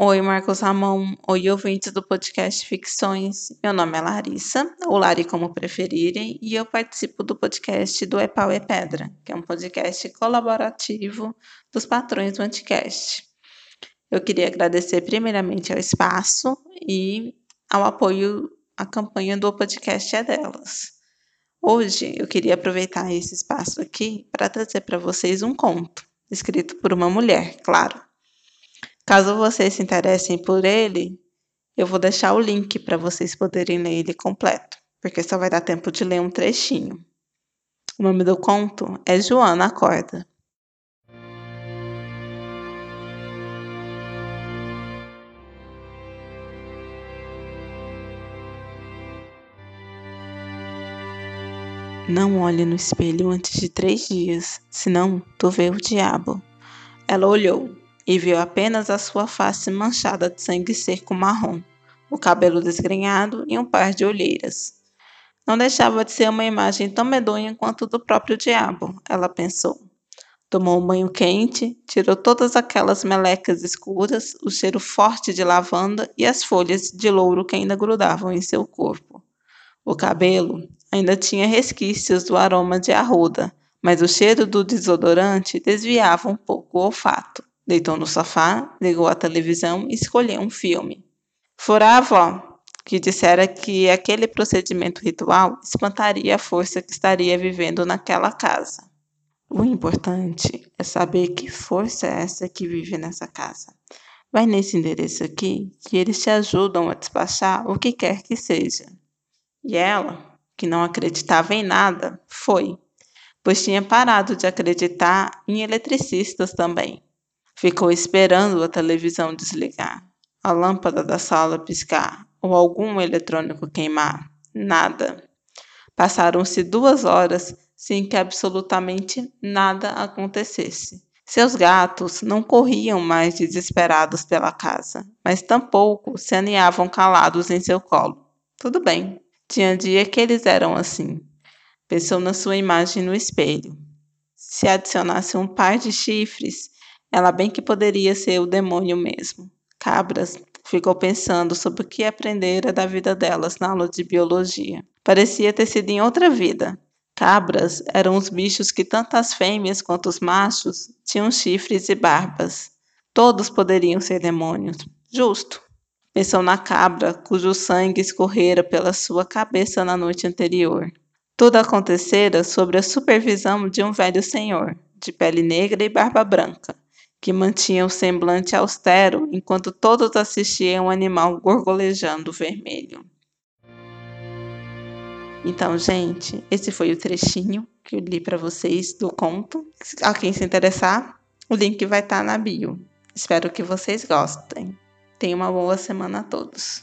Oi, Marcos Ramon. Oi, ouvintes do podcast Ficções. Meu nome é Larissa, ou Lari como preferirem, e eu participo do podcast do É Pau é Pedra, que é um podcast colaborativo dos patrões do Anticast. Eu queria agradecer primeiramente ao espaço e ao apoio à campanha do podcast é delas. Hoje eu queria aproveitar esse espaço aqui para trazer para vocês um conto, escrito por uma mulher, claro Caso vocês se interessem por ele, eu vou deixar o link para vocês poderem ler ele completo, porque só vai dar tempo de ler um trechinho. O nome do conto é Joana Acorda. Não olhe no espelho antes de três dias, senão tu vê o diabo. Ela olhou e viu apenas a sua face manchada de sangue seco marrom, o cabelo desgrenhado e um par de olheiras. Não deixava de ser uma imagem tão medonha quanto do próprio diabo, ela pensou. Tomou um banho quente, tirou todas aquelas melecas escuras, o cheiro forte de lavanda e as folhas de louro que ainda grudavam em seu corpo. O cabelo ainda tinha resquícios do aroma de arruda, mas o cheiro do desodorante desviava um pouco o olfato. Deitou no sofá, ligou a televisão e escolheu um filme. Fora a avó, que dissera que aquele procedimento ritual espantaria a força que estaria vivendo naquela casa. O importante é saber que força é essa que vive nessa casa. Vai nesse endereço aqui que eles te ajudam a despachar o que quer que seja. E ela, que não acreditava em nada, foi, pois tinha parado de acreditar em eletricistas também. Ficou esperando a televisão desligar, a lâmpada da sala piscar ou algum eletrônico queimar. Nada. Passaram-se duas horas sem que absolutamente nada acontecesse. Seus gatos não corriam mais desesperados pela casa, mas tampouco se aninhavam calados em seu colo. Tudo bem, tinha dia que eles eram assim. Pensou na sua imagem no espelho. Se adicionasse um par de chifres, ela bem que poderia ser o demônio mesmo. Cabras ficou pensando sobre o que aprendera da vida delas na aula de biologia. Parecia ter sido em outra vida. Cabras eram os bichos que tanto as fêmeas quanto os machos tinham chifres e barbas. Todos poderiam ser demônios. Justo. Pensou na cabra cujo sangue escorrera pela sua cabeça na noite anterior. Tudo acontecera sob a supervisão de um velho senhor, de pele negra e barba branca, que mantinha o semblante austero enquanto todos assistiam o animal gorgolejando vermelho. Então, gente, esse foi o trechinho que eu li para vocês do conto. A quem se interessar, o link vai estar tá na bio. Espero que vocês gostem. Tenham uma boa semana a todos.